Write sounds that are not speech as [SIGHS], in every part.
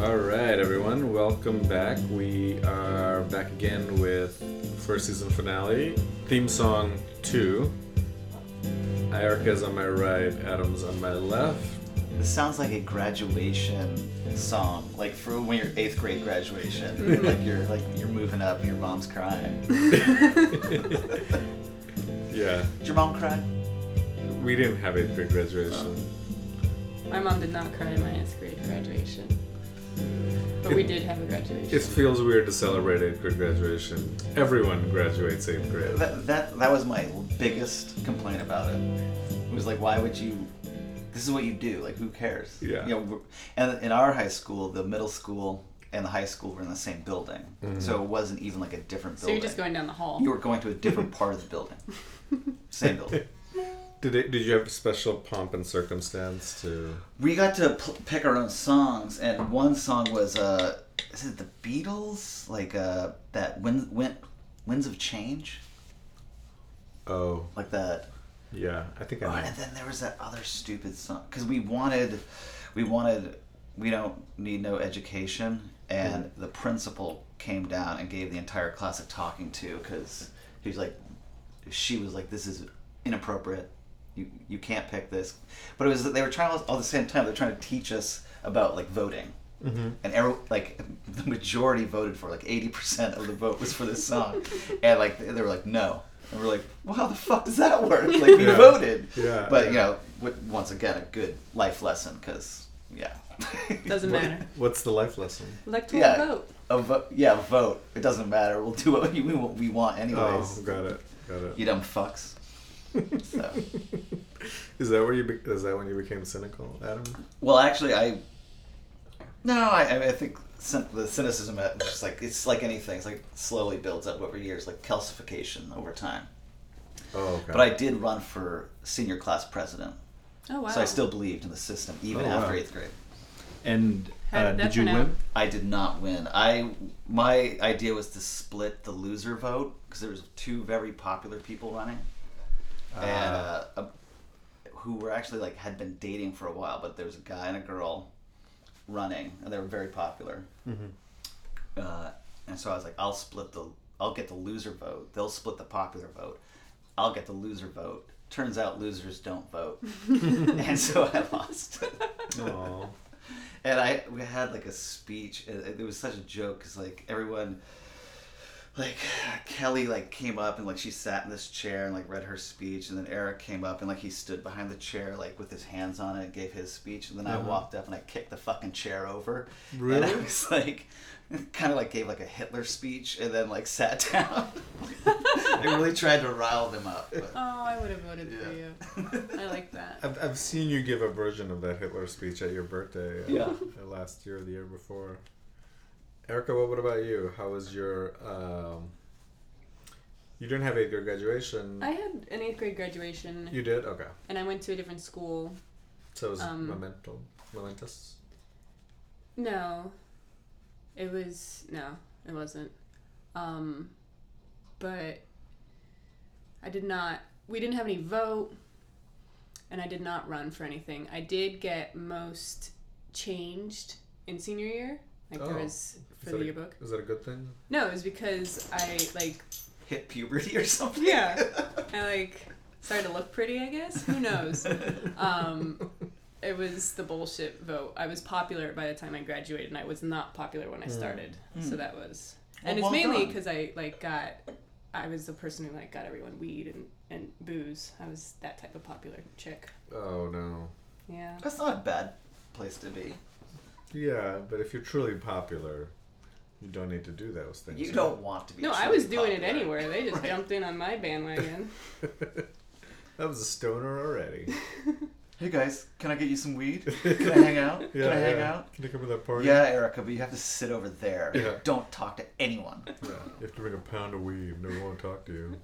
All right, everyone, welcome back. We are back again with first season finale, theme song two. Erica's on my right, Adam's on my left. This sounds like a graduation song, like for when you're eighth grade graduation. [LAUGHS] like you're like you're moving up, and your mom's crying. [LAUGHS] Yeah, Did your mom cry? we didn't have eighth grade graduation. My mom did not cry in my eighth grade graduation. But we did have a graduation. It feels weird to celebrate eighth grade graduation. Everyone graduates eighth grade. That that that was my biggest complaint about it. It was like, why would you? This is what you do. Like, who cares? Yeah. You know, and in our high school, the middle school and the high school were in the same building, mm-hmm. so it wasn't even like a different building. so you're just going down the hall. You were going to a different part of the building. [LAUGHS] Same building. Did it, Did you have special pomp and circumstance to? We got to pl- pick our own songs, and one song was uh, is it the Beatles? Like uh, that Wind, Wind, Winds of Change, Oh, like that. yeah. I think Oh, I know. and then there was that other stupid song because we wanted, we wanted, we don't need no education, and the principal came down and gave the entire class a talking to because he was like, she was like, this is inappropriate. You you can't pick this, but it was they were trying all at the same time. They're trying to teach us about like voting. Mm-hmm. And every, like [LAUGHS] the majority voted for like eighty percent of the vote was for this song, [LAUGHS] and like they were like no, and we're like, well, how the fuck does that work? [LAUGHS] Like we Yeah. voted, Yeah, but yeah. you know, with, once again, a good life lesson because yeah, Doesn't What- matter. What's the life lesson? Electoral Yeah. vote. A vo- yeah, vote. It doesn't matter. We'll do what we, we, we want anyways. Oh, got it. Got it. You dumb fucks. So. Is that where you? Be- is that when you became cynical, Adam? Well, actually, I. No, I, I, mean, I think cyn- the cynicism is just like it's like anything. It's like slowly builds up over years, like calcification over time. Oh, okay. But I did run for senior class president, Oh wow. so I still believed in the system even Oh, after wow. eighth grade. And uh, did did you turn out? win? I did not win. I my idea was to split the loser vote because there was two very popular people running, and uh, Ah. uh, who were actually like had been dating for a while. But there was a guy and a girl running, and they were very popular. Mm-hmm. Uh, and so I was like, I'll split the, I'll get the loser vote. They'll split the popular vote. I'll get the loser vote. Turns out losers don't vote, [LAUGHS] and so I lost. [LAUGHS] And I we had like a speech. It, it was such a joke because like everyone, like Kelly like came up and like she sat in this chair and like read her speech, and then Eric came up and like he stood behind the chair like with his hands on it and gave his speech, and then I Uh-huh. walked up and I kicked the fucking chair over. And I was like, [LAUGHS] kind of like gave like a Hitler speech and then like sat [LAUGHS] down. [LAUGHS] I really tried to rile them up. But, Oh, I would have voted for you. I like that. I've, I've seen you give a version of that Hitler speech at your birthday. uh, Yeah. uh, Last year, or the year before. Erica, what, what about you? How was your? Um, you didn't have eighth grade graduation. I had an eighth grade graduation, You did. Okay. and I went to a different school. So it was Um, memento, momentous. No, it was no, it wasn't. Um, but I did not. We didn't have any vote, and I did not run for anything. I did get most changed in senior year. Like there Oh. was for Is the that a- yearbook. Is that a good thing? No, it was because I like hit puberty or something. Yeah. [LAUGHS] I like started to look pretty. I guess who knows. Um, it was the bullshit vote. I was popular by the time I graduated, and I was not popular when I started. So that was, and it's well mainly because I like got, I was the person who like got everyone weed and and booze. I was that type of popular chick. Oh no. Yeah. That's not a bad place to be. Yeah, but if you're truly popular, you don't need to do those things. You don't want to be. No, I was doing it popular. anywhere. They just [LAUGHS] Right. jumped in on my bandwagon. [LAUGHS] that was a stoner already. [LAUGHS] Hey guys, can I get you some weed? Can I hang out? Yeah, can I hang yeah. out? Can you come to that party? Yeah, Erica, but you have to sit over there. Yeah. Don't talk to anyone. Yeah, you have to bring a pound of weed. Never want to talk to you.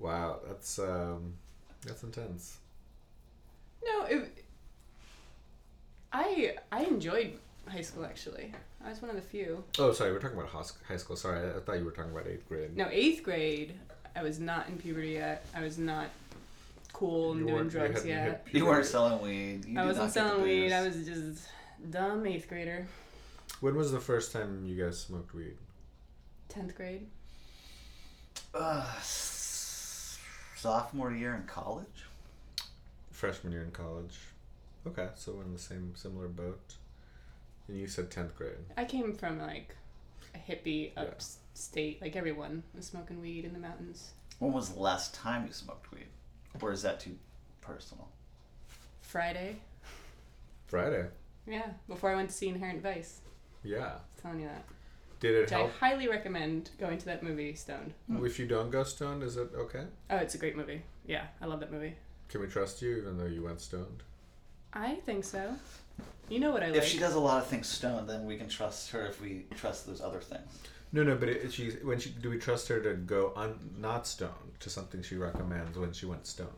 wow, that's um, that's intense. No, it. I I enjoyed high school actually. I was one of the few. Oh, sorry, we're talking about high school. Sorry, I, I thought you were talking about eighth grade. No, eighth grade. I was not in puberty yet. I was not cool and You doing weren't- you drugs yet. You weren't selling weed. You I did wasn't not selling weed. I was just Dumb eighth grader. When was the first time you guys smoked weed? Tenth grade. Uh, sophomore year in college. Freshman year in college. Okay, so we're in the same similar boat. And you said tenth grade. I came from like a hippie Yeah. upstate. Like everyone was smoking weed in the mountains. When was the last time you smoked weed? Or is that too personal? Friday. Friday. Yeah, before I went to see Inherent Vice. Yeah. telling you that. Did it Which I highly recommend going to that movie, Stoned. Hmm. If you don't go stoned, is it okay? Oh, it's a great movie. Yeah, I love that movie. Can we trust you even though you went stoned? I think so. You know what I like. If she does a lot of things stoned, then we can trust her if we trust those other things. No, no, but it, she when she do we trust her to go un, not stoned to something she recommends when she went stoned?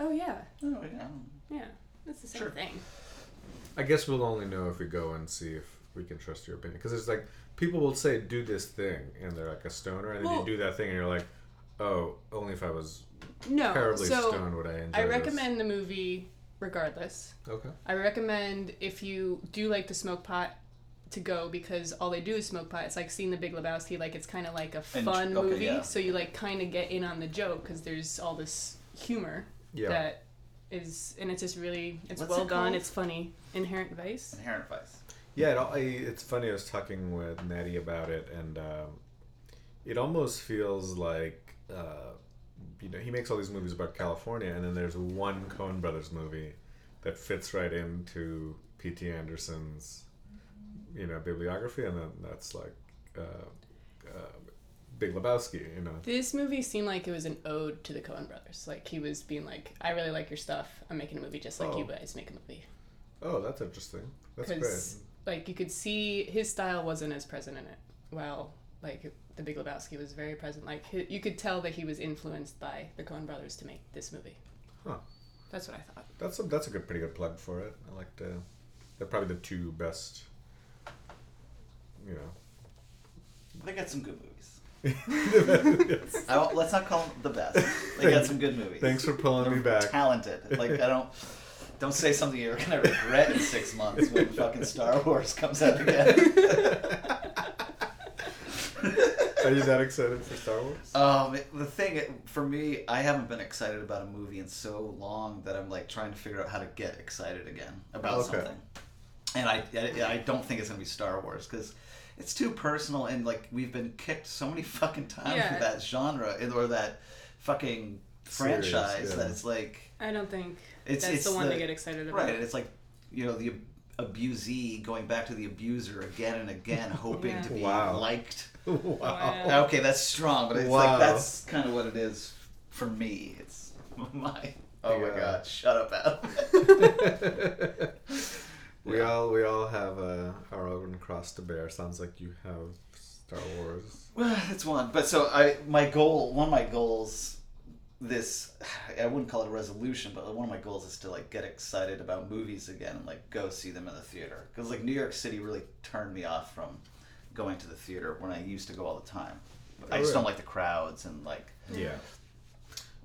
Oh yeah, Oh, yeah. yeah. That's the same Sure. thing. I guess we'll only know if we go and see if we can trust your opinion. Because it's like people will say do this thing, and they're like a stoner, and then Well- you do that thing, and you're like, oh, only if I was No, terribly so stoned would I enjoy. It." I this." recommend the movie regardless. Okay. I recommend if you do like to smoke pot to go because all they do is smoke pot. It's like seeing The Big Lebowski. Like it's kind of like a And- fun okay, movie, yeah. so you like kind of get in on the joke because there's all this humor Yeah. that is, and it's just really it's What's well it done. called? It's funny. Inherent Vice. Inherent vice. Yeah, it, al- I, it's funny. I was talking with Natty about it, and um, it almost feels like uh, you know he makes all these movies about California, and then there's one Coen Brothers movie that fits right into P.T. Anderson's you know bibliography, and then that's like uh, uh, Big Lebowski. You know, This movie seemed like it was an ode to the Coen brothers. Like he was being like, "I really like your stuff. I'm making a movie just like you Oh. guys make a movie." oh, that's interesting. That's great. Like you could see his style wasn't as present in it. While like the Big Lebowski was very present. Like you could tell that he was influenced by the Coen brothers to make this movie. Huh. That's what I thought. That's a that's a good, pretty good plug for it. I like to. They're probably the two best. You know. They got some good movies. Yes. [LAUGHS] I won't, let's not call them the best. They got some good movies. Thanks for pulling me They're back. Talented. Like I don't. Don't say something you're gonna regret in six months when fucking Star Wars comes out again. [LAUGHS] Are you that excited for Star Wars? Um, the thing for me, I haven't been excited about a movie in so long that I'm like trying to figure out how to get excited again about Okay. something. And I, I, I don't think it's gonna be Star Wars because it's too personal and like we've been kicked so many [LAUGHS] fucking times Yeah. with that genre or that fucking Series, franchise yeah. that it's like I don't think It's- that's it's the one the- to get excited about. right. and It's like you know the ab- abusee going back to the abuser again and again, [LAUGHS] hoping Yeah. to be Wow. liked. [LAUGHS] wow. Wow. Okay, that's strong, but it's Wow. like that's kind of what it is for me. It's [LAUGHS] my oh my god, shut up, Adam. [LAUGHS] we Yeah. all we all have uh, our own cross to bear. Sounds like you have Star Wars. Well, [SIGHS] it's one, but so I my goal, one of my goals, this [SIGHS] I wouldn't call it a resolution, but one of my goals is to like get excited about movies again and like go see them in the theater because like New York City really turned me off from going to the theater when I used to go all the time. I Oh, just don't like the crowds and like Yeah.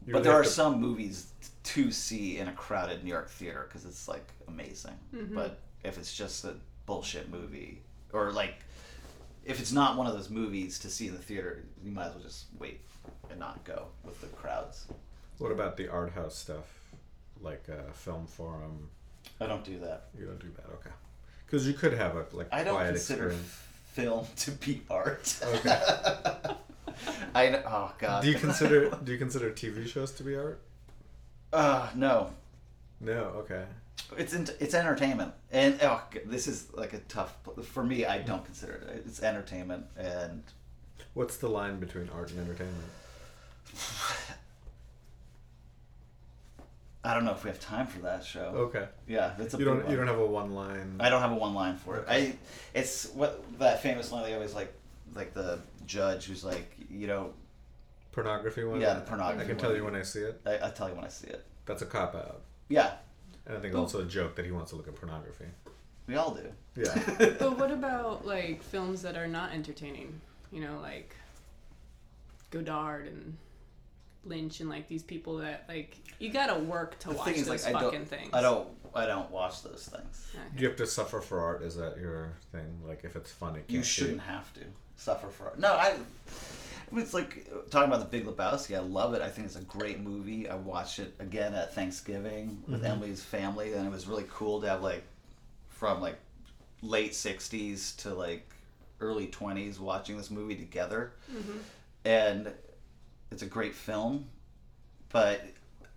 You but really there are to- some movies to see in a crowded New York theater because it's like amazing. Mhm. But if it's just a bullshit movie, or like if it's not one of those movies to see in the theater, you might as well just wait and not go with the crowds. What about the art house stuff, like uh, film forum? I don't do that. You don't do that, okay? Because you could have a like I don't quiet consider experience. Film [LAUGHS] to be art. Okay. [LAUGHS] I know, oh god. Do you consider [LAUGHS] Do you consider TV shows to be art? Uh, no. No. Okay. It's in, it's entertainment, and oh, this is like a tough. For me, I don't consider it. It's entertainment, and What's the line between art and entertainment? I don't know if we have time for that show. Okay. Yeah, that's a You don't one. you don't have a one line. I don't have a one line for it. I it's what that famous line they always like like the judge who's like you know pornography one. Yeah, the pornography I can one. tell you when I see it. I, I tell you when I see it. That's a cop out. Yeah, And I think it's also a joke that he wants to look at pornography. we all do. Yeah. [LAUGHS] But what about like films that are not entertaining? You know, like Godard and Lynch and like these people that like you gotta work to the watch thing is those like fucking don't things. I don't I don't watch those things. Do you have to suffer for art? Is that your thing? Like, if it's funny, You shouldn't have to suffer for it. No, I. I mean, It's like talking about the Big Lebowski. I love it. I think it's a great movie. I watched it again at Thanksgiving with mm-hmm. Emily's family, and it was really cool to have like from like late '60s to like early '20s watching this movie together. Mm-hmm. And it's a great film, but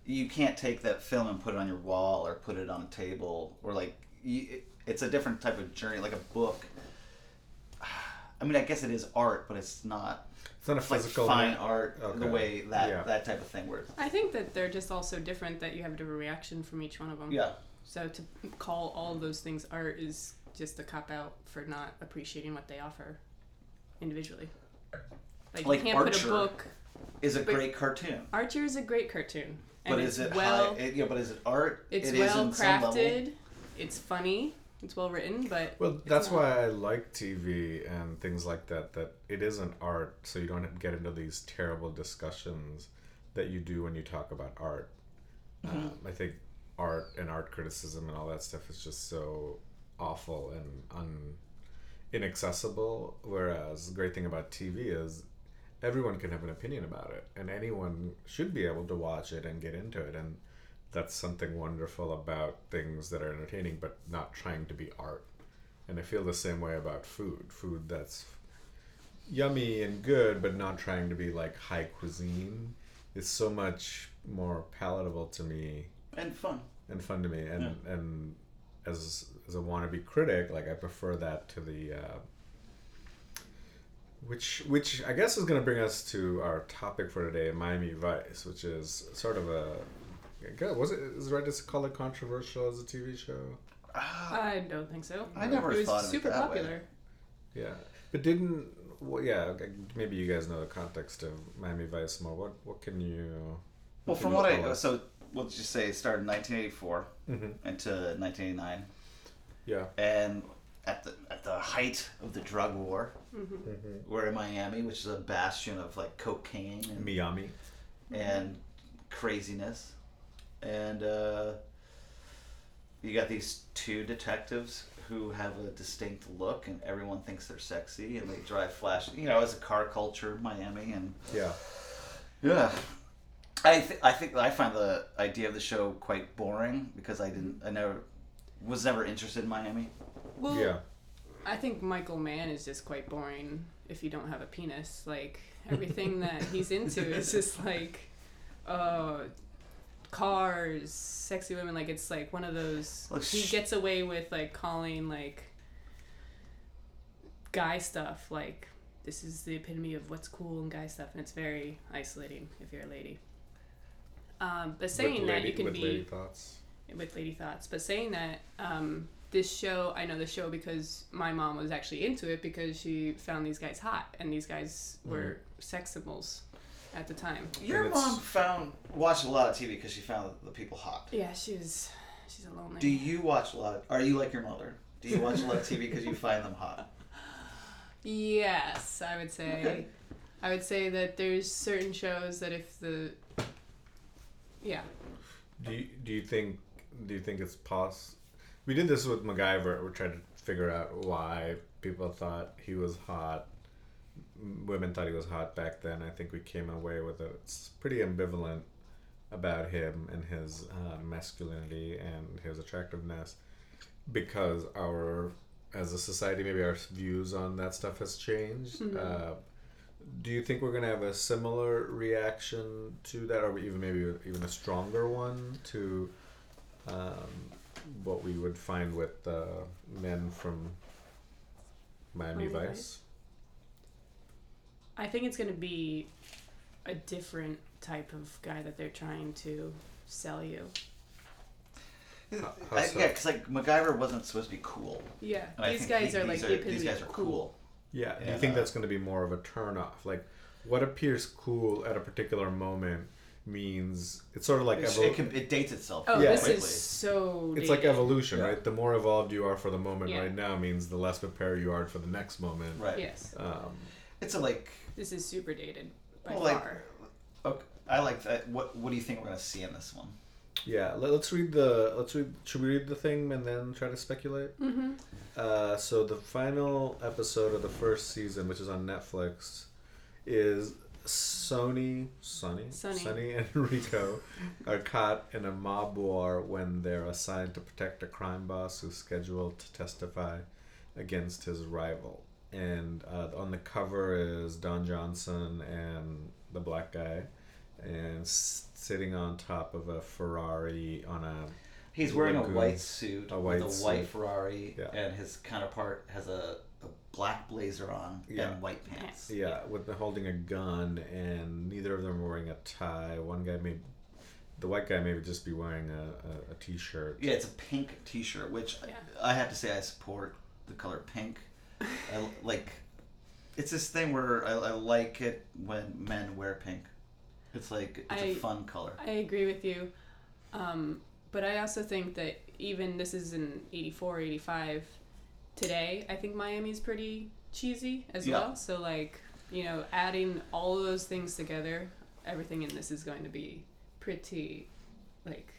you can't take that film and put it on your wall or put it on a table or like you, it's a different type of journey, like a book. I mean, I guess it is art, but it's not It's not a it's like fine ma- art the way that Yeah. that type of thing works. I think that they're just also different. That you have a different reaction from each one of them. Yeah, So to call all those things art is just a cop out for not appreciating what they offer individually. Like, Like you can't put a book. Is a But- great cartoon, Archer is a great cartoon, and but it's is it well. high? It, yeah, but is it art? it's It is well in some level. crafted. It's funny. It's well written, but Well, that's not- why I like TV and things like that. That it isn't art, so you don't get into these terrible discussions that you do when you talk about art. Mm-hmm. Um, I think art and art criticism and all that stuff is just so awful and un inaccessible. Whereas the great thing about TV is everyone can have an opinion about it, and anyone should be able to watch it and get into it. And that's something wonderful about things that are entertaining, but not trying to be art. And I feel the same way about food. Food that's yummy and good, but not trying to be like high cuisine is so much more palatable to me and fun. and fun to me. And and as as a wannabe critic, like I prefer that to the uh, which which I guess is going to bring us to our topic for today, Miami Vice, which is sort of a God, was it is it right to call it controversial as a TV show? I don't think so. I never it was thought of it super that way. popular. Yeah, but didn't well, yeah. Maybe you guys know the context of Miami Vice more. What what can you? Well, from you what I us? so we'll just say it started in 1984 Mhm. into 1989, Yeah. and at the at the height of the drug war, Mm-hmm. we're in Miami, which is a bastion of like cocaine and, Miami. and craziness, and uh, you got these two detectives who have a distinct look, and everyone thinks they're sexy, and they drive flash. You know, as a car culture, Miami, and Yeah. yeah. I th- I think I find the idea of the show quite boring because I didn't I never was never interested in Miami. Well, Yeah. I think Michael Mann is just quite boring if you don't have a penis. Like everything that [LAUGHS] he's into is just like, uh, cars, sexy women. Like it's like one of those. Look, he gets away with like calling like guy stuff like this is the epitome of what's cool and guy stuff, and it's very isolating if you're a lady. Um, but saying with that lady, you can be with be lady thoughts. with Lady Thoughts. But saying that, um, this show, I know the show because my mom was actually into it because she found these guys hot, and these guys were mm-hmm. sex symbols at the time. Your mom found watched a lot of TV because she found the people hot. Yeah, she was. She's a lonely. Do you watch a lot? Of, are you like your mother? Do you watch a lot of TV because you find them hot? Yes, I would say. Okay. I would say that there's certain shows that if the. Yeah. Do you, do you think do you think it's poss? We did this with MacGyver. We tried to figure out why people thought he was hot. Women thought he was hot back then. I think we came away with a it's pretty ambivalent about him and his uh, masculinity and his attractiveness because our as a society maybe our views on that stuff has changed. Uh, do you think we're gonna have a similar reaction to that, or even maybe even a stronger one to um, what we would find with uh, men from Miami Miami Vice? I think it's going to be a different type of guy that they're trying to sell you. How- how I, so? yeah, because like MacGyver wasn't supposed to be cool. Yeah. And I these think guys the- are like these the epitome these guys are cool. Yeah. Do you think uh, that's going to be more of a turn off? Like, what appears cool at a particular moment means it's sort of like It's- evol- it, can, it dates itself. Oh, Yeah. this quickly. is so. it's like evolution, Yeah. right? The more evolved you are for the moment Yeah. right now means the less prepared you are for the next moment. right. Yes. Um, It's a like. This is super dated by Well, like, far. okay, I like that. What What do you think we're gonna see in this one? Yeah, let, us read the. Let's read. Should we read the thing and then try to speculate? Mm-hmm. Uh, so the final episode of the first season, which is on Netflix, is Sony, Sonny, Sonny. Sonny and [LAUGHS] Rico are caught in a mob war when they're assigned to protect a crime boss who's scheduled to testify against his rival. And uh, on the cover is Don Johnson and the black guy, and s- sitting on top of a Ferrari on a He's wearing a white suit A with white a white suit. Ferrari, Yeah. and his counterpart has a, a black blazer on Yeah. and white pants. Yeah, with the holding a gun, and neither of them are wearing a tie. One guy may, the white guy may just be wearing a, a, a t-shirt. Yeah, it's a pink T-shirt, which Yeah. I have to say I support the color pink. I [LAUGHS] like. It's this thing where I, I like it when men wear pink. It's like it's a I- fun color. I agree with you. Um, but I also think that even this is in 84, 85, today, I think Miami's pretty cheesy as Yeah. well. So, like, you know, adding all of those things together, everything in this is going to be pretty, like,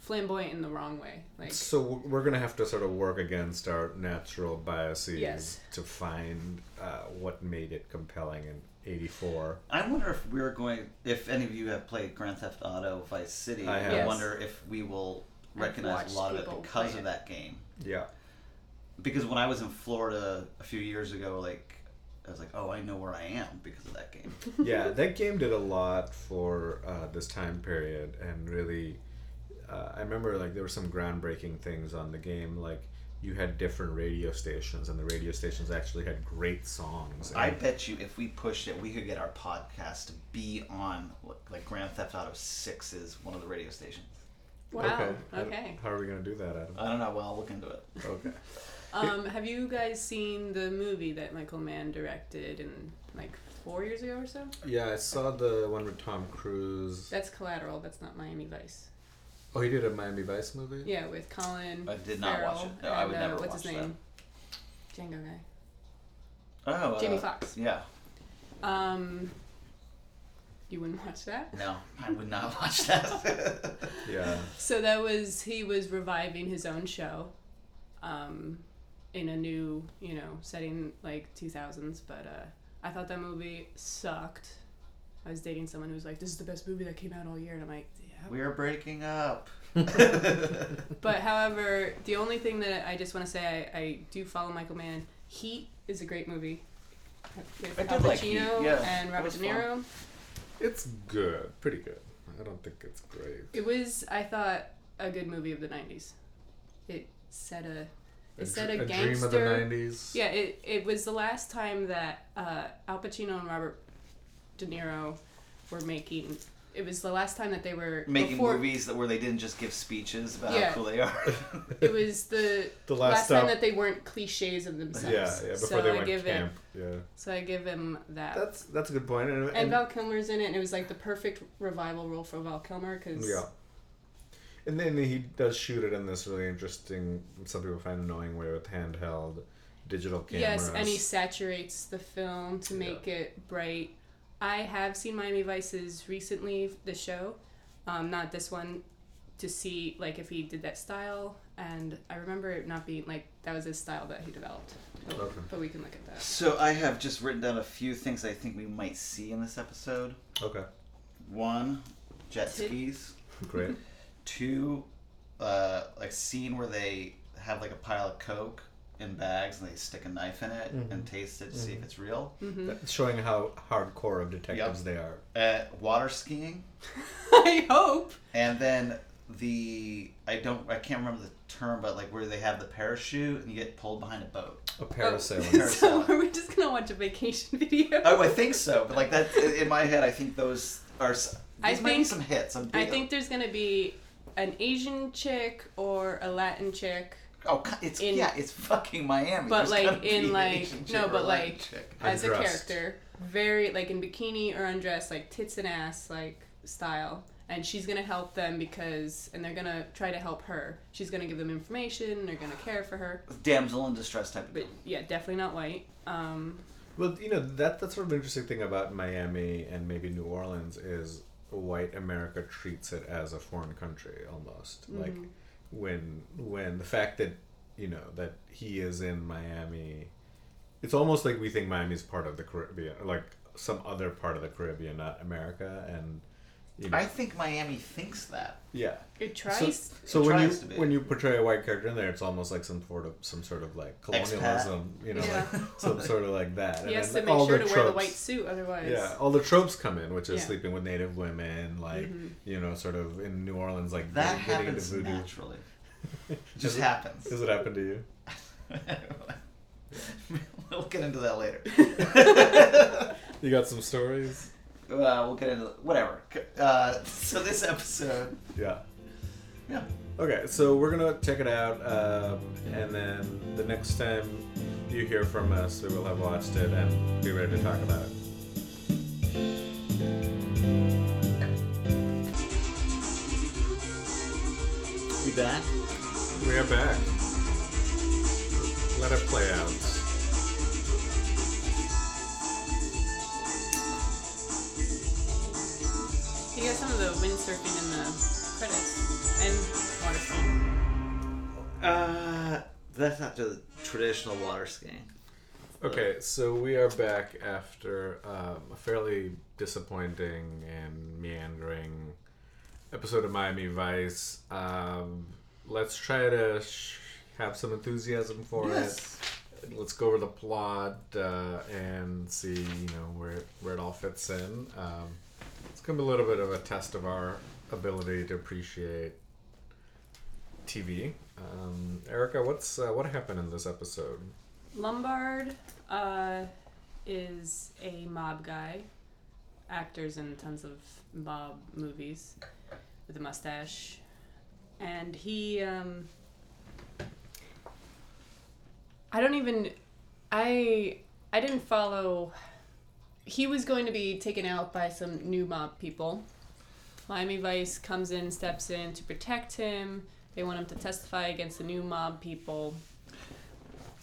flamboyant in the wrong way. Like, So we're gonna have to sort of work against our natural biases Yes. to find uh, what made it compelling in '84. I wonder if we're going. If any of you have played Grand Theft Auto Vice City, I have. Yes. wonder if we will recognize a lot of it because of that game. Yeah, Because when I was in Florida a few years ago, like I was like, oh, I know where I am because of that game. [LAUGHS] yeah, that game did a lot for uh, this time period, and really, uh, I remember like there were some groundbreaking things on the game, like. You had different radio stations, and the radio stations actually had great songs. I bet you if we pushed it, we could get our podcast to be on like Grand Theft Auto Six is one of the radio stations. wow. How- Okay. How, are we gonna do that, Adam? I don't know. Well, I'll look into it. Okay. [LAUGHS] Um, have you guys seen the movie that Michael Mann directed in like four years ago or so? Yeah, I saw the one with Tom Cruise. That's Collateral. That's not Miami Vice. Oh, he did a Miami Vice movie. Yeah, with Colin. I did not watch Farrell it. No, I would and, uh, never What's watch his name? Django guy. Oh, Jamie uh, Foxx. Yeah. Um, you wouldn't watch that. No, I would not [LAUGHS] watch that. Yeah. So that was he was reviving his own show, um, in a new you know setting like two thousands. But uh, I thought that movie sucked. I was dating someone who was like, "This is the best movie that came out all year," and I'm like, "Yeah." we are breaking up. [LAUGHS] But however, the only thing that I just want to say, I, I do follow Michael Mann. Heat is a great movie. With I did Al like Heat, Pacino yeah, and Robert De Niro. It's good, pretty good. I don't think it's great. It was, I thought, a good movie of the '90s. It set a, it set a, dr- gangster. dream of the '90s. Yeah, it, it was the last time that uh, Al Pacino and Robert De Niro were making. It was the last time that they were Making before, movies that where they didn't just give speeches about Yeah. how cool they are. [LAUGHS] It was the, [LAUGHS] The last, last time stop- that they weren't cliches of themselves. Yeah, yeah. Before so they I went give camp. it. Yeah. So I give him that. That's that's a good point. And, and and- Val Kilmer's in it, and it was like the perfect revival role for Val Kilmer because yeah. And then he does shoot it in this really interesting, some people find annoying way with handheld digital cameras. Yes, and he saturates the film to make it bright. I have seen Miami Vices recently, the show, um, not this one, to see like if he did that style, and I remember it not being like that was his style that he developed. Okay. But we can look at that. so I have just written down a few things I think we might see in this episode. Okay. One, jet skis. Great. [LAUGHS] Two, uh, like scene where they have like a pile of coke in bags and they stick a knife in it and taste it to see if it's real. hmm That's showing how hardcore of detectives they are. Uh, water skiing, [LAUGHS] I hope. and then the I don't I can't remember the term, but like where they have the parachute and you get pulled behind a boat. A parasailing. [LAUGHS] Parasailing. [LAUGHS] so are we just gonna watch a vacation video? Oh, I think so, but like that in my head, I think those are. s- I These might be think- some hits. I'm I think there's gonna be an Asian chick or a Latin chick Oh, it's in- yeah, it's fucking Miami. But, There's like, in, like- Asian no, but, like- chick. as a character, very like in bikini or undressed, like tits and ass like style. And she's gonna help them because, and they're gonna try to help her. She's gonna give them information. They're gonna care for her. damsel in distress type of But thing. yeah, definitely not white. Um, Well, you know that that's sort of an interesting thing about Miami and maybe New Orleans is white America treats it as a foreign country almost. Like Mm-hmm. when when the fact that you know that he is in Miami, it's almost like we think Miami's part of the Caribbean, like some other part of the Caribbean, not America, and you know, I think Miami thinks that. yeah. It tries. so It when you tries to be. when you portray a white character in there, it's almost like some sort of some sort of like colonialism, you know, Yeah. like some sort of like that. he has to make sure the to wear the white suit, otherwise. Yeah, all the tropes come in, which is Yeah. sleeping with Native women, like Mhm. you know, sort of in New Orleans, like That getting, getting into happens voodoo. naturally. It [LAUGHS] just Does it- happens. Does it happen to you? [LAUGHS] we'll get into that later. [LAUGHS] You got some stories? Uh, we'll get into whatever. Uh, [LAUGHS] so this episode, Yeah. yeah, Okay, so we're gonna check it out, um, and then the next time you hear from us, we will have watched it and be ready to talk about it. we back. We are back. Let it play out. You got some of the windsurfing in the credits and water skiing. Uh, that's not the traditional water skiing. Okay, so we are back after um, a fairly disappointing and meandering episode of Miami Vice. Um, let's try to sh- have some enthusiasm for Yes. it. Let's go over the plot uh, and see, you know, where where it all fits in. Um, it's gonna be a little bit of a test of our ability to appreciate TV. Um, Erica, what's uh, what happened in this episode? Lombard uh, is a mob guy, actors in tons of mob movies with a mustache, and he. Um, I don't even. I I didn't follow. He was going to be taken out by some new mob people. Miami Vice comes in, steps in to protect him. They want him to testify against the new mob people.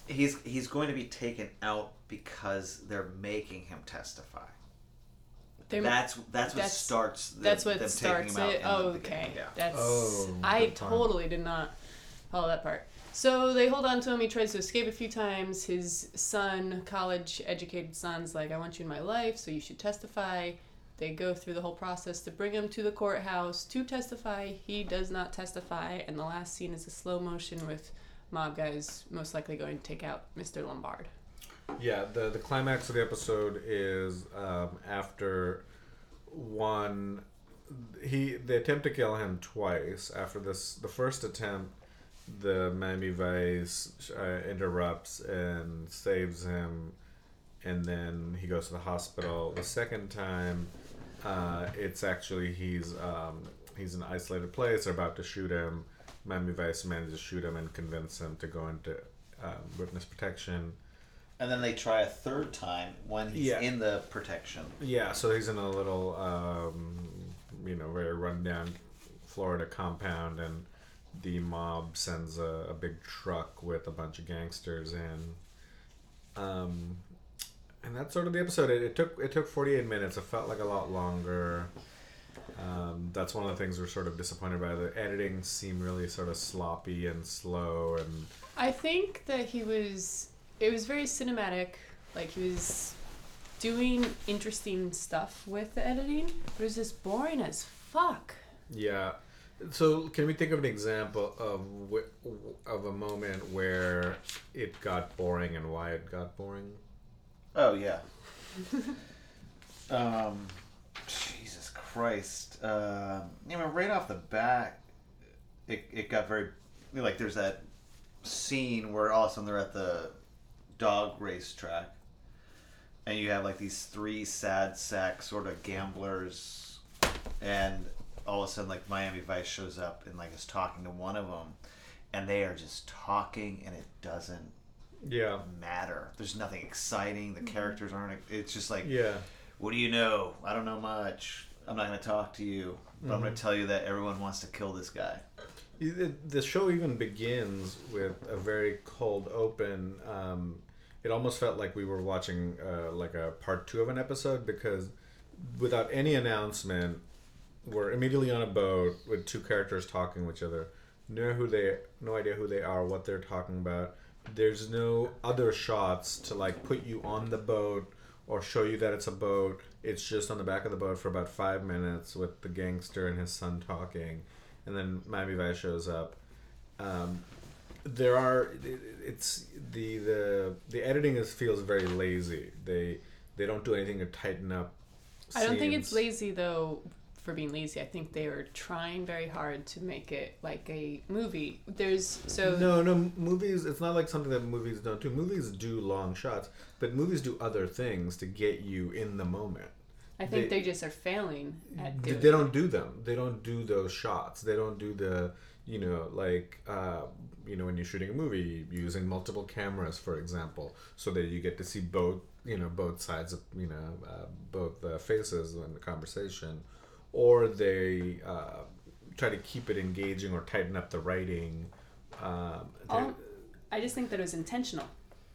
He's he's going to be taken out because they're making him testify. They're- that's that's what that's- starts. The, That's what them starts taking him out it. Oh, okay. Yeah. That's. Oh, I totally did not follow that part. So they hold on to him. He tries to escape a few times. His son, college educated son's like, I want you in my life, so you should testify. They go through the whole process to bring him to the courthouse to testify. He does not testify, and the last scene is a slow motion with mob guys most likely going to take out Mr. Lombard. Yeah, the the climax of the episode is um, after one. He they attempt to kill him twice. After this, the first attempt, the Miami Vice uh, interrupts and saves him, and then he goes to the hospital. The second time, uh, it's actually he's um, he's in an isolated place. They're about to shoot him. Miami Vice manages to shoot him and convince him to go into um, witness protection. And then they try a third time when he's Yeah. in the protection. Yeah, so he's in a little, um, you know, very rundown Florida compound, and the mob sends a, a big truck with a bunch of gangsters in. Um, and that's sort of the episode. It, it took it took forty eight minutes. It felt like a lot longer. Um, that's one of the things we're sort of disappointed by. The editing seemed really sort of sloppy and slow, and I think that he was. It was very cinematic. Like he was doing interesting stuff with the editing, but it was just boring as fuck. Yeah. So, can we think of an example of of a moment where it got boring and why it got boring? Oh yeah. [LAUGHS] um, Jesus Christ. Um, you know, right off the bat, it, it got very like there's that scene where all of a sudden they're at the dog racetrack, and you have like these three sad sack sort of gamblers, and all of a sudden like Miami Vice shows up and like is talking to one of them, and they are just talking, and it doesn't Yeah. matter. There's nothing exciting. The characters aren't. It's just like, Yeah. what do you know? I don't know much. I'm not going to talk to you, but I'm going to tell you that everyone wants to kill this guy. The the show even begins with a very cold open. Um, it almost felt like we were watching uh, like a part two of an episode because without any announcement, we're immediately on a boat with two characters talking to each other. Know who they, no idea who they are, what they're talking about. There's no other shots to like put you on the boat or show you that it's a boat. It's just on the back of the boat for about five minutes with the gangster and his son talking, and then Miami Vice shows up. Um, there are it's the the the editing is feels very lazy. They they don't do anything to tighten up. I don't think it's lazy though for being lazy. I think they were trying very hard to make it like a movie. There's so No, no, movies. It's not like something that movies don't do. Movies do long shots, but movies do other things to get you in the moment. I think they- they, just are failing at They, doing. they don't do them. They don't do those shots. They don't do the, you know, like, uh, you know, when you're shooting a movie, using multiple cameras, for example, so that you get to see both, you know, both sides of, you know, uh, both uh, faces in the conversation, or they uh, try to keep it engaging or tighten up the writing. Um, All- I just think that it was intentional.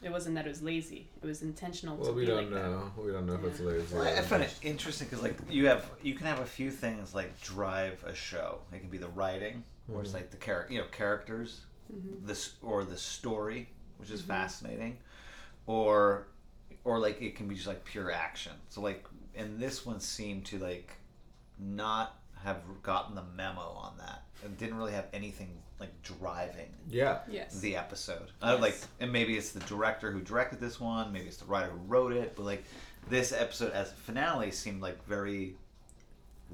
It wasn't that it was lazy. It was intentional well, to we be don't like that. know. We don't know if it's lazy. Well, I or find it interesting because like you have you can have a few things like drive a show. It can be the writing, or it's like the character, you know, characters, this or the story, which is fascinating, or or like it can be just like pure action. So like, and this one seemed to like not have gotten the memo on that. It didn't really have anything like driving Yeah. Yes. the episode. I like, and maybe it's the director who directed this one, maybe it's the writer who wrote it, but like this episode as a finale seemed like very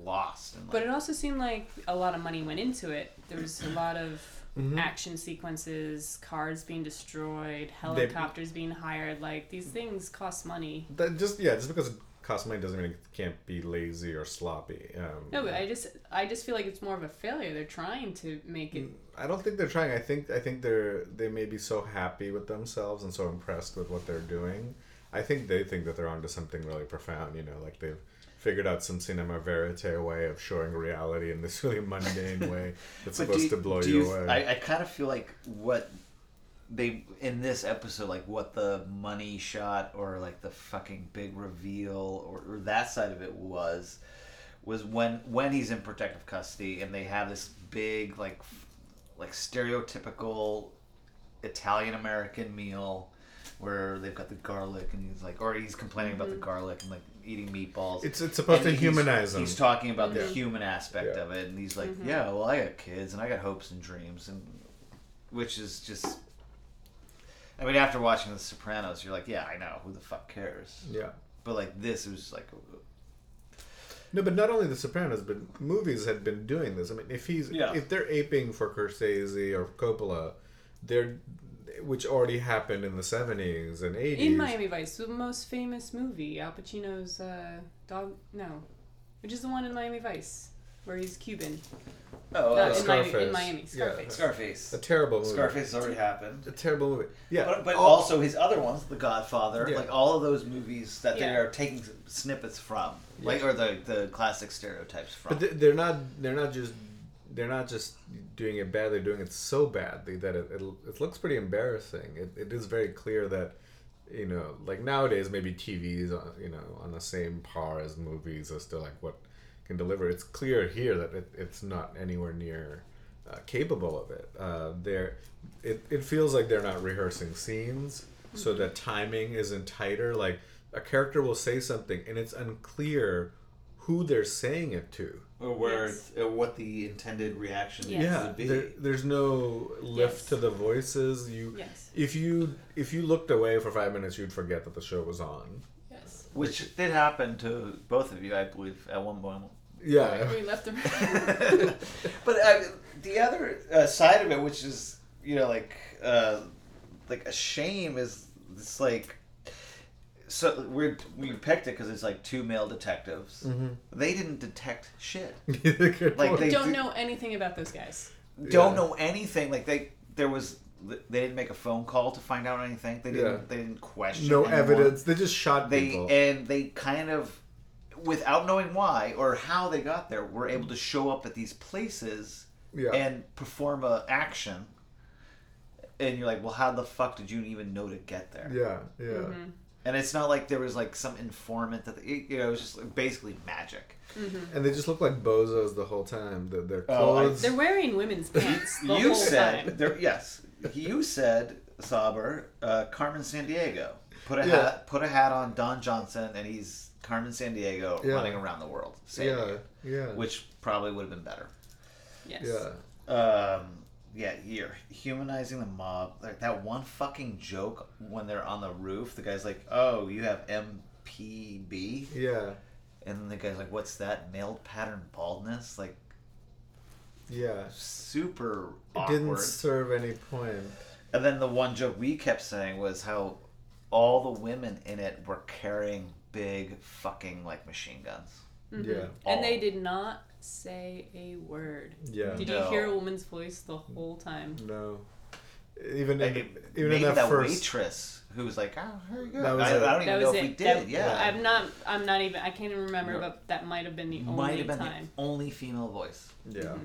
lost. And like, But it also seemed like a lot of money went into it. There was a lot of Mhm. action sequences, cars being destroyed, helicopters being hired. Like these things cost money. That just yeah, just because it costs money doesn't mean it can't be lazy or sloppy. Um, No, but I just I just feel like it's more of a failure. They're trying to make it. I don't think they're trying. I think I think they're they may be so happy with themselves and so impressed with what they're doing. I think they think that they're onto something really profound. You know, like they've figured out some cinema verite way of showing reality in this really mundane [LAUGHS] way that's supposed do- to blow you, you- away. I, I kind of feel like what they in this episode, like what the money shot or like the fucking big reveal or, or that side of it was, was when when he's in protective custody and they have this big like like stereotypical Italian American meal where they've got the garlic and he's like or he's complaining about the garlic and like eating meatballs. it's it's supposed And to he's- humanize him. He's talking about the human aspect Yeah. of it, and he's like, Mm-hmm. "Yeah, well, I got kids, and I got hopes and dreams, and which is just." I mean, after watching The Sopranos, you're like, "Yeah, I know. Who the fuck cares?" yeah. But like this, it was like, No, but not only The Sopranos, but movies had been doing this. I mean, if he's Yeah. if they're aping for Scorsese or Coppola, they're which already happened in the seventies and eighties. In Miami Vice, the most famous movie, Al Pacino's uh, dog. No, which is the one in Miami Vice where he's Cuban. "Oh, uh, in Miami, Scarface. in Miami, Yeah. Scarface. Scarface." a terrible movie. Scarface has already happened. A terrible movie. Yeah, But, but all- also his other ones, The Godfather, Yeah. like all of those movies that they are taking snippets from, like or the the classic stereotypes from. But they- they're not. They're not just. They're not just doing it bad. They're doing it so badly that it, it, it looks pretty embarrassing. It, it is very clear that, you know, like nowadays maybe TVs, are, you know, on the same par as movies as to like what can deliver. It's clear here that it, it's not anywhere near uh, capable of it. Uh, they're, it, it feels like they're not rehearsing scenes, so that timing isn't tighter. Like a character will say something and it's unclear who they're saying it to. or where Yes. uh, what the intended reaction Yes. Yeah, would be. there, there's no lift Yes. to the voices. You, Yes. if you if you looked away for five minutes, you'd forget that the show was on. Yes. Which did happen to both of you, I believe, at one point. Yeah, We left him. [LAUGHS] but uh, the other uh, side of it, which is you know like uh, like a shame, is it's like so we we picked it because it's like two male detectives. They didn't detect shit. [LAUGHS] Like they Don't do- know anything about those guys. Don't Yeah. know anything. Like they there was they didn't make a phone call to find out anything. They didn't Yeah. they didn't question. no anyone. evidence. They just shot they people. and they kind of without knowing why or how they got there were able to show up at these places Yeah. and perform a action and you're like well how the fuck did you even know to get there yeah, yeah. Mm-hmm. And it's not like there was like some informant that you know it was just like basically magic. And they just look like bozos the whole time. Their, their Oh, I- clothes. They're wearing women's pants the you whole said time. there yes. You said Saber, uh, Carmen Sandiego. Put a Yeah. hat put a hat on Don Johnson and he's Carmen Sandiego Yeah. running around the world. saving yeah, you, yeah, Which probably would have been better. Yes. yeah. Um, yeah, you're humanizing the mob. Like that one fucking joke when they're on the roof. The guy's like, "Oh, you have MPB," Yeah, and then the guy's like, "What's that? Male pattern baldness?" Like yeah. super It didn't serve any point. And then the one joke we kept saying was how all the women in it were carrying big fucking like machine guns. Mm-hmm. Yeah, And they did not say a word. yeah. Did No. you hear a woman's voice the whole time? No, even in Like, it- even maybe in that, that first. waitress who was like, ah, "Oh, here you go." That was I, it. I don't even That know was if it. we did. That- yeah, I'm not. I'm not even. I can't even remember, No. but that might have been the might only have been time. the only female voice. Yeah, mm-hmm.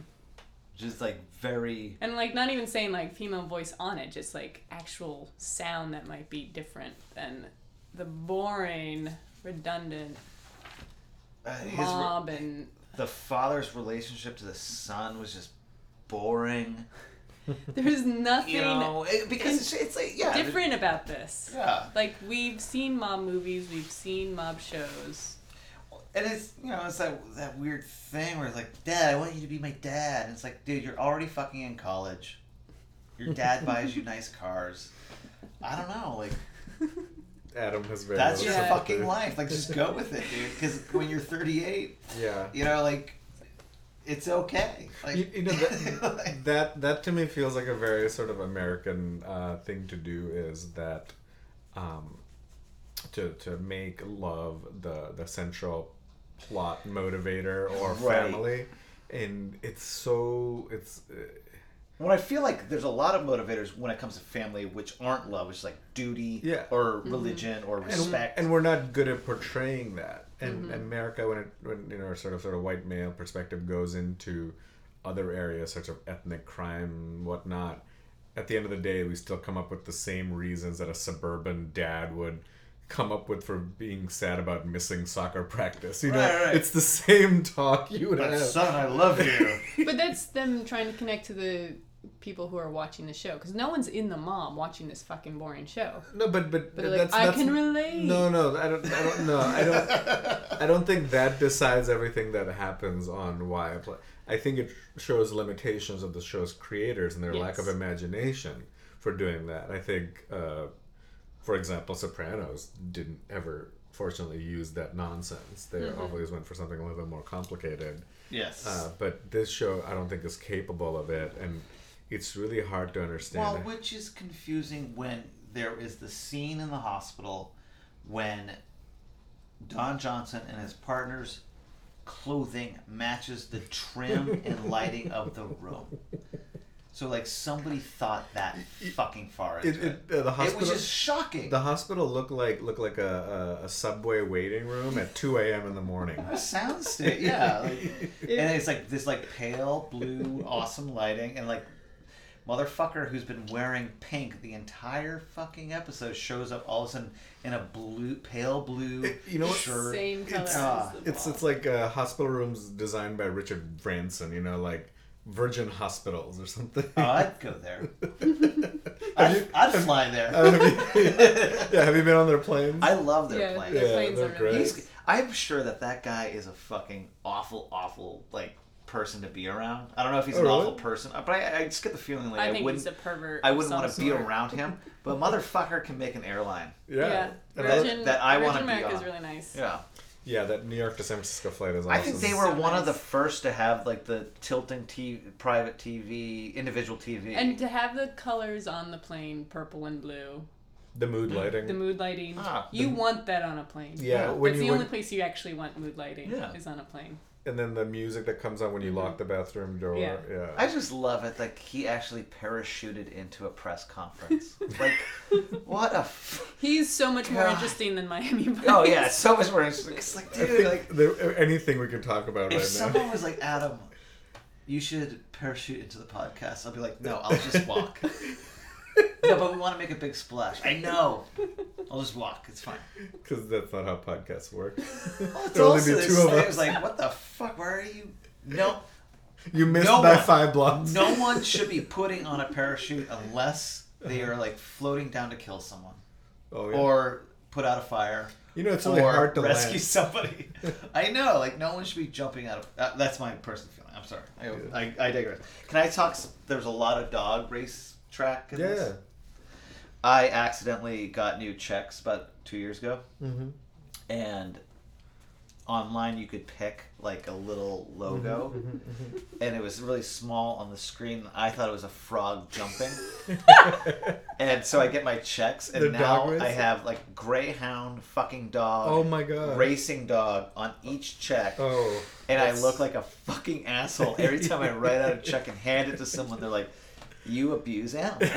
Just like very. And like not even saying like female voice on it, just like actual sound that might be different than the boring, redundant Uh, his, mob and the father's relationship to the son was just boring. [LAUGHS] there's nothing You know, it, because it's, it's like yeah, different about this. Yeah, Like we've seen mob movies, we've seen mob shows. and it's you know it's that that weird thing where it's like, Dad, I want you to be my dad. And it's like, dude, you're already fucking in college. Your dad [LAUGHS] buys you nice cars. I don't know, like [LAUGHS] Adam has very. that's your Yeah. fucking life. Like just go with it, dude. Because when you're 38, Yeah. you know, like it's okay. Like You, you know that, [LAUGHS] like- that that to me feels like a very sort of American uh, thing to do is that um, to to make love the the central plot motivator or Right. family, and it's so it's uh, When I feel like there's a lot of motivators when it comes to family, which aren't love, which is like duty Yeah. or mm-hmm. religion or respect. and we're not good at portraying that. And mm-hmm. America, when it when you know sort of sort of white male perspective goes into other areas such as ethnic crime whatnot, at the end of the day, we still come up with the same reasons that a suburban dad would come up with for being sad about missing soccer [LAUGHS] practice. You know, Right, right. it's the same talk you would But have. son, I love you. [LAUGHS] But that's them trying to connect to the people who are watching the show because no one's in the mom watching this fucking boring show. No, but but, But they're like, that's, I that's can relate. No, no, I don't. I don't know. I don't. [LAUGHS] I don't think that decides everything that happens on why I play. I think it shows limitations of the show's creators and their lack of imagination for doing that. I think, uh, for example, Sopranos didn't ever, fortunately, use that nonsense. They Mm-hmm. always went for something a little bit more complicated. yes. Uh, but this show, I don't think, is capable of it, and it's really hard to understand. well, which is confusing when there is the scene in the hospital when Don Johnson and his partner's clothing matches the trim [LAUGHS] and lighting of the room. So like somebody thought that fucking far into It- it. it- uh, the It was just shocking. The hospital looked like looked like a, a, a subway waiting room at two a.m. in the morning. A sound state, yeah. Like, [LAUGHS] and it's like this like pale blue, awesome lighting, and like motherfucker who's been wearing pink the entire fucking episode shows up all of a sudden in a blue, pale blue It- you know what? shirt. Same color It's- ah, as the It's it's like uh, hospital rooms designed by Richard Branson. You know, like Virgin Hospitals or something. Oh, I'd go there. [LAUGHS] I'd, you- I'd fly there. Uh, have you- [LAUGHS] yeah, have you been on their planes? I love their yeah, planes. their Yeah, planes they're are great. really He's, I'm sure that that guy is a fucking awful, awful like person to be around. I don't know if he's Oh, an really? awful person, uh, but I, I just get the feeling like I I, think wouldn't. he's a pervert. I wouldn't want to be around him, but motherfucker can make an airline. yeah, Yeah, Virgin, that I Virgin wanna be America is really nice. Yeah, yeah. That New York to San Francisco flight is awesome. I think they were So one of the first to have like the tilting TV, private TV, individual TV. And to have the colors on the plane, purple and blue, the mood lighting. the mood lighting, Ah, you the- want that on a plane. yeah, Yeah. when That's you the when- only place you actually want mood lighting Yeah. is on a plane. And then the music that comes on when you lock mm-hmm. the bathroom door. Yeah, Yeah. I just love it that he actually parachuted into a press conference. [LAUGHS] like, what a. F- He's so much more God. interesting than Miami Vice. oh yeah, so much more interesting. It's like, I dude, think like there, anything we can talk about right now. if right someone now. was like, [LAUGHS] Adam, you should parachute into the podcast, I'll be like, no, I'll just walk. [LAUGHS] no, but we want to make a big splash. I know. I'll just walk. It's fine. Because that's not how podcasts work. Well, [LAUGHS] it's There'll only be two of us. It's like, what the fuck? Where are you? No, You missed No by one- five blocks. no [LAUGHS] one should be putting on a parachute unless they are like floating down to kill someone Oh, yeah. or put out a fire you know, it's really or hard to rescue land. [LAUGHS] somebody. I know, like no one should be jumping out of. Uh, that's my personal feeling. I'm sorry. I, I, I digress. Can I talk? s- There's a lot of dog race track. In Yeah. This. I accidentally got new checks about two years ago, Mm-hmm. and online you could pick like a little logo, Mm-hmm, and it was really small on the screen. I thought it was a frog jumping. [LAUGHS] And so I get my checks, and The now? I have like greyhound fucking dog, Oh my god. racing dog on each check, Oh. and I look like a fucking asshole every time I write out a check and hand it to someone. They're like, "You abuse animals." [LAUGHS]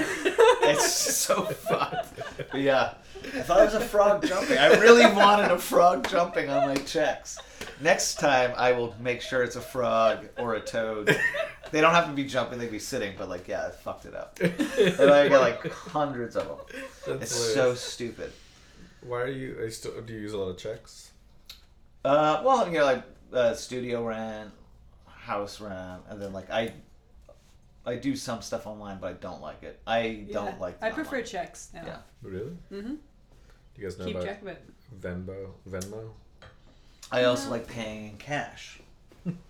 it's so fucked. But yeah, I thought it was a frog jumping. I really wanted a frog jumping on my checks. Next time, I will make sure it's a frog or a toad. They don't have to be jumping; they can be sitting. But like, yeah, I fucked it up. And I got like hundreds of them. That's It's so stupid. Why are you? Are you still, do you use a lot of checks? Uh, well, you know, like uh, studio rent, house rent, and then like I, I do some stuff online, but I don't like it. I don't like. I the prefer online. checks now. Yeah. Really? Mm-hmm. Do you guys know Keep about track of it. Venmo? Venmo? I also No. like paying in cash.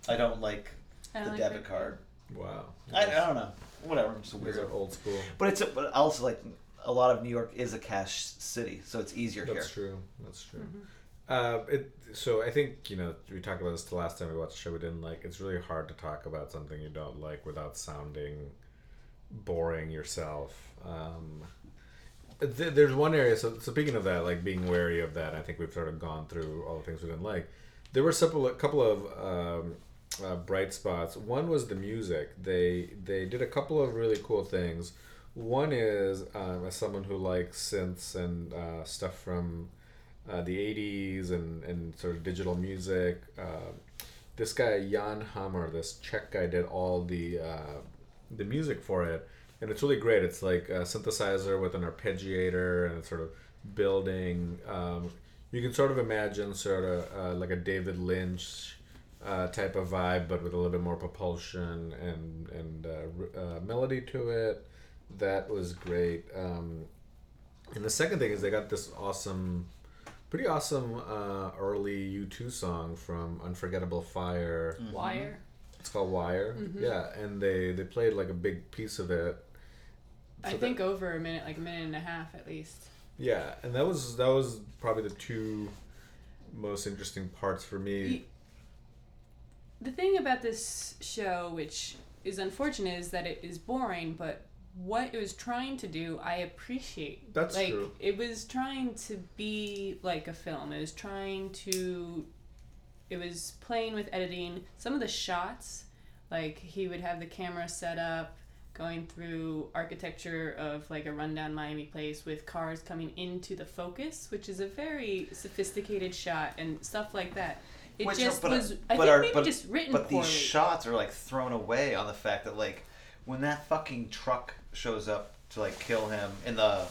I don't like I the don't like debit that. card. Wow. I, I don't know. Whatever. I'm just a You guys are old school. But it's a, but also like a lot of New York is a cash city, so it's easier here. That's here. true. That's true. Uh, it. So I think you know we talked about this the last time we watched the show. We didn't like. It's really hard to talk about something you don't like without sounding boring yourself. Um, th- there's one area. So, so speaking of that, like being wary of that, I think we've sort of gone through all the things we didn't like. There were several, a couple of um, uh, bright spots. One was the music. They they did a couple of really cool things. One is um, as someone who likes synths and uh, stuff from uh, the 80s and, and sort of digital music. Uh, this guy Jan Hammer, this Czech guy, did all the uh, the music for it, and it's really great. It's like a synthesizer with an arpeggiator, and sort of building. Um, you can sort of imagine sort of uh, like a David Lynch uh, type of vibe, but with a little bit more propulsion and and uh, melody to it. That was great. Um, and the second thing is they got this awesome, pretty awesome uh, early U2 song from Unforgettable Fire. Wire. It's called Wire. Yeah, and they they played like a big piece of it. I So think over a minute, like a minute and a half at least. Yeah, and that was that was probably the two most interesting parts for me. Ye- The thing about this show, which is unfortunate, is that it is boring, but what it was trying to do, I appreciate. That's like, true. It was trying to be like a film. It was trying to. It was playing with editing. Some of the shots, like he would have the camera set up, going through architecture of like a rundown Miami place with cars coming into the focus, which is a very sophisticated shot and stuff like that. It Which are- just but- was. I but think are- maybe but- just written But poorly. these shots are like thrown away on the fact that like when that fucking truck shows up to like kill him in the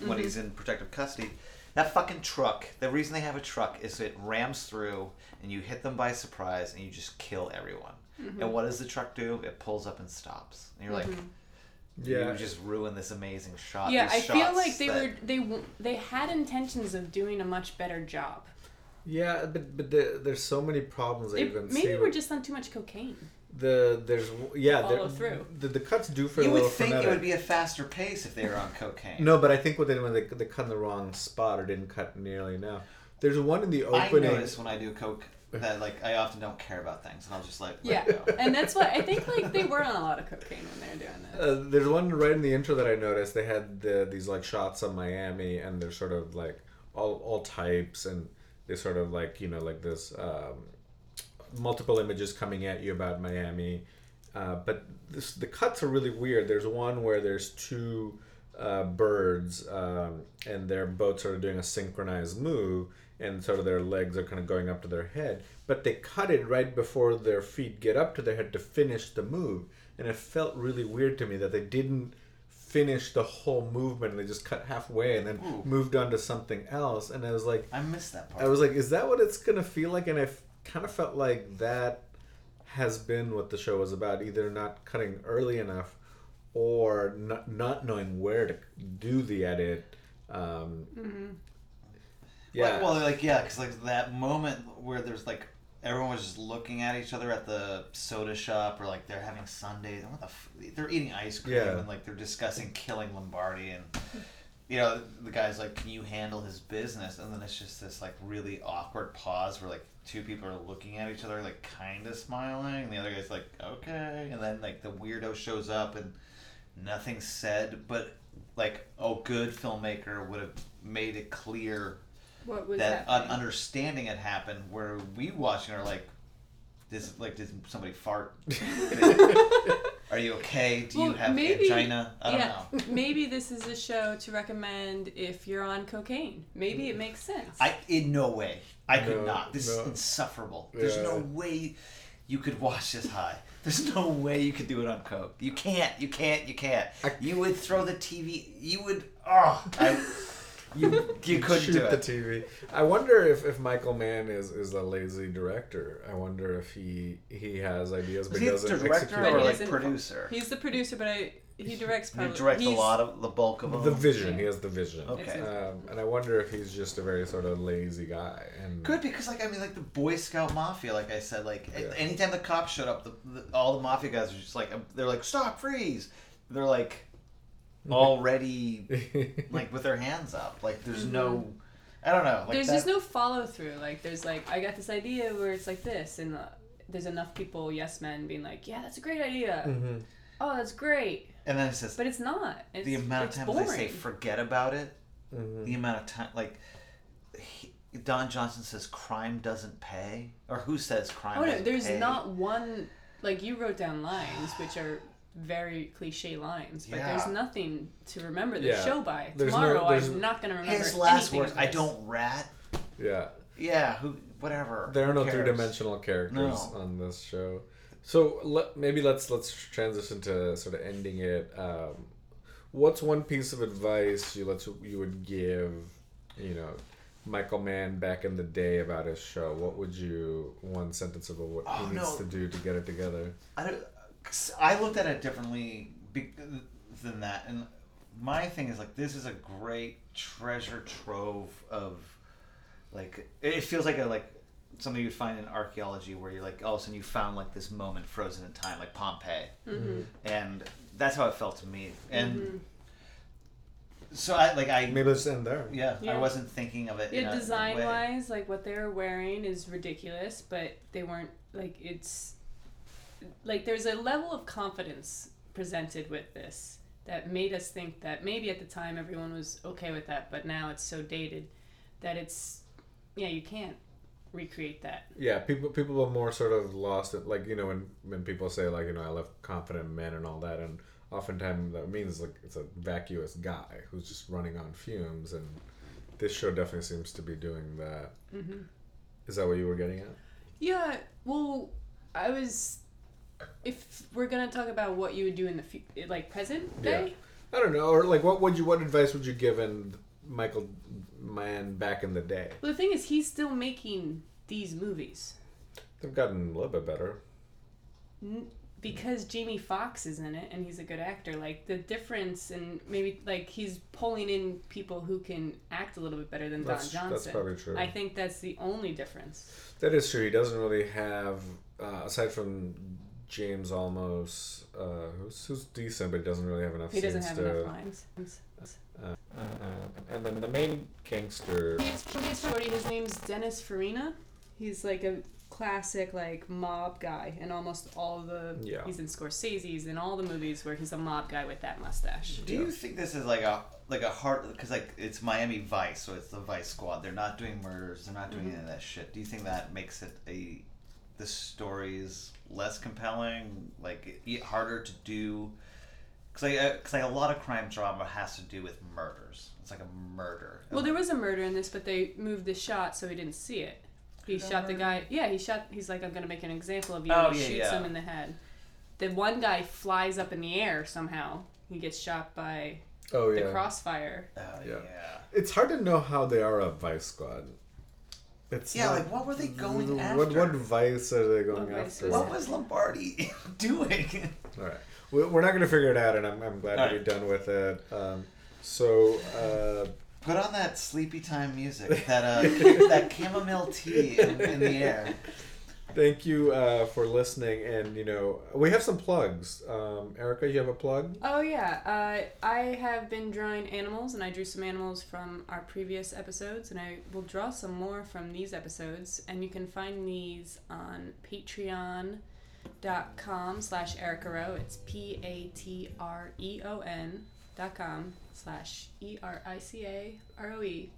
when Mm-hmm. he's in protective custody, that fucking truck. The reason they have a truck is it rams through and you hit them by surprise and you just kill everyone. Mm-hmm. And what does the truck do? It pulls up and stops. And you're like, Yeah, you just ruined this amazing shot. yeah, I These feel shots like they that- were they w- they had intentions of doing a much better job. yeah, but but the, there's so many problems I They, even maybe see. we're with just on too much cocaine. The there's yeah Follow through. The, the cuts do for You a would think frenetic. it would be a faster pace if they were on cocaine. No, but I think what they did when they they cut in the wrong spot or didn't cut nearly enough. There's one in the opening. I notice when I do coke that like I often don't care about things and I'll just like Yeah, go. and that's what I think like they were on a lot of cocaine when they were doing that. Uh, there's one right in the intro that I noticed. They had the, these like shots of Miami, and they're sort of like all all types, and they sort of like you know like this um, multiple images coming at you about Miami. Uh, but this, the cuts are really weird. There's one where there's two uh, birds, um, and they're both sort of doing a synchronized move, and sort of their legs are kind of going up to their head. But they cut it right before their feet get up to their head to finish the move, and it felt really weird to me that they didn't finish the whole movement and they just cut halfway and then Ooh. moved on to something else and I was like I missed that part. I was like is that what it's gonna feel like and I kind of felt like that has been what the show was about either not cutting early enough or not, not knowing where to do the edit um, yeah Like, well, like yeah, because like that moment where there's like everyone was just looking at each other at the soda shop, or like they're having Sundays. What the? F- they're eating ice cream Yeah. and like they're discussing killing Lombardi, and you know the guy's like, "Can you handle his business?" And then it's just this like really awkward pause where like two people are looking at each other, like kind of smiling, and the other guy's like, "Okay," and then like the weirdo shows up and nothing's said, but like a good filmmaker would have made it clear What was that that? an understanding had happened where we watching are like this like did somebody fart [LAUGHS] [LAUGHS] are you okay? Do you have maybe- angina? I don't yeah, know. maybe this is a show to recommend if you're on cocaine. Maybe it mm. makes sense. i in no way. I could No, not. This no. is insufferable. There's no way you could watch this high. There's no way you could do it on coke. You can't. You can't. You can't. I- you would throw the tv you would oh I, [LAUGHS] you [LAUGHS] you couldn't shoot do the it TV. I wonder if, if Michael Mann is, is a lazy director. I wonder if he he has ideas but is he doesn't the director execute or like isn't- producer He's the producer, but I he directs he probably. directs a lot of the bulk of them the vision. Yeah. He has the vision. Okay. Um, and I wonder if he's just a very sort of lazy guy. And Good because like I mean like the Boy Scout Mafia, like I said, like Yeah. anytime the cops showed up, the, the, all the mafia guys are just like they're like stop, freeze. They're like already [LAUGHS] like with their hands up. Like there's no, I don't know. Like there's that, just no follow through. Like there's like I got this idea where it's like this, and uh, there's enough people, yes men, being like, yeah, that's a great idea. Mhm. Oh, that's great, and then it's just but it's not. It's, the amount of it's times boring. they say forget about it. Mhm. The amount of time like. He, Don Johnson says crime doesn't pay, or who says crime? Oh no, doesn't there's pay? not one like you wrote down lines which are very cliche lines, but Yeah. there's nothing to remember the Yeah. show by. There's Tomorrow there's- I'm not gonna remember His last anything words, "I don't rat." Yeah. Yeah, who, whatever. There are who no three dimensional characters No. on this show. So let, maybe let's let's transition to sort of ending it. Um, what's one piece of advice you let you would give, you know, Michael Mann back in the day about his show? What would you one sentence about what Oh, he needs no. to do to get it together? I, don't- 'cause I looked at it differently be- than that, and my thing is like this is a great treasure trove of like it feels like a like something you'd find in archaeology where you're like all of a sudden you found like this moment frozen in time like Pompeii, Mm-hmm. and that's how it felt to me, and so I like I Maybe it's in there. yeah, I wasn't thinking of it. in Yeah, a design way. wise, like what they were wearing is ridiculous, but they weren't like it's like there's a level of confidence presented with this that made us think that maybe at the time everyone was okay with that, but now it's so dated that it's yeah, you can't recreate that. Yeah, people people are more sort of lost at like you know when when people say like you know I left confident men and all that and oftentimes that means like it's a vacuous guy who's just running on fumes and this show definitely seems to be doing that. Mm-hmm. Is that what you were getting at? Yeah, well, I was. If we're gonna talk about what you would do in the fu- like present day, I don't know, or like what would you what advice would you give in Michael Mann back in the day? well, the thing is, he's still making these movies. They've gotten a little bit better. N- because Jamie Foxx is in it and he's a good actor, like the difference and maybe like he's pulling in people who can act a little bit better than That's- Don Johnson. that's probably true. I think that's the only difference. That is true. He doesn't really have, uh, aside from James Olmos, uh, who's, who's decent, but he doesn't really have enough. He doesn't have to, enough lines. Uh, and then the main gangster. He's, he's shorty. His name's Dennis Farina. He's like a classic like mob guy in almost all the. Yeah. He's in Scorsese's in all the movies where he's a mob guy with that mustache. Do you think this is like a like a hard because like it's Miami Vice, so it's the Vice Squad. They're not doing murders. They're not doing any of that shit. Do you think that makes it a the stories less compelling, like harder to do? Because like, uh, 'cause, like a lot of crime drama has to do with murders. It's like a murder. Well, there was a murder in this, but they moved the shot so he didn't see it. He Did I shot the guy. Yeah, he shot. He's like, I'm gonna make an example of you. Oh, and he yeah, shoots yeah. him in the head. The one guy flies up in the air somehow. he gets shot by Oh the yeah. crossfire. Oh Yeah. yeah. It's hard to know how they are a vice squad. It's Yeah, not- like what were they going What what after? vice are they going What after? What was Lombardi [LAUGHS] doing? All right, We- we're not going to figure it out, and I'm, I'm glad All to right. be done with it. Um, so uh, Put on that sleepy time music, that uh, [LAUGHS] that chamomile tea in, in the air. Thank you uh, for listening, and you know we have some plugs. Um, Erica, you have a plug? Oh yeah, uh, I have been drawing animals, and I drew some animals from our previous episodes, and I will draw some more from these episodes, and you can find these on Patreon.com slash Erica Roe. It's P A T R E O N dot com slash E R I C A R O E.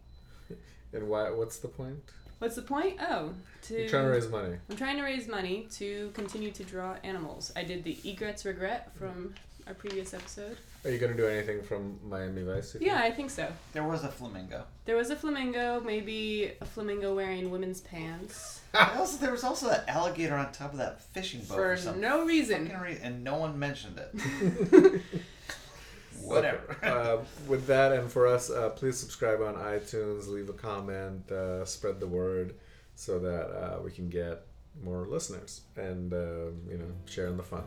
[LAUGHS] And why? What's the point? What's the point? Oh, to You're trying to raise money. I'm trying to raise money to continue to draw animals. I did the Egret's Regret from our previous episode. Are you going to do anything from Miami Vice? you? Yeah, I think so. There was a flamingo. There was a flamingo, maybe a flamingo wearing women's pants [LAUGHS] also, there was also that alligator on top of that fishing boat for or something. no reason. Fucking re- and no one mentioned it. [LAUGHS] [LAUGHS] Whatever. [LAUGHS] uh, with that, and for us, uh, please subscribe on iTunes, leave a comment, uh, spread the word, so that uh, we can get more listeners and uh, you know sharing the fun.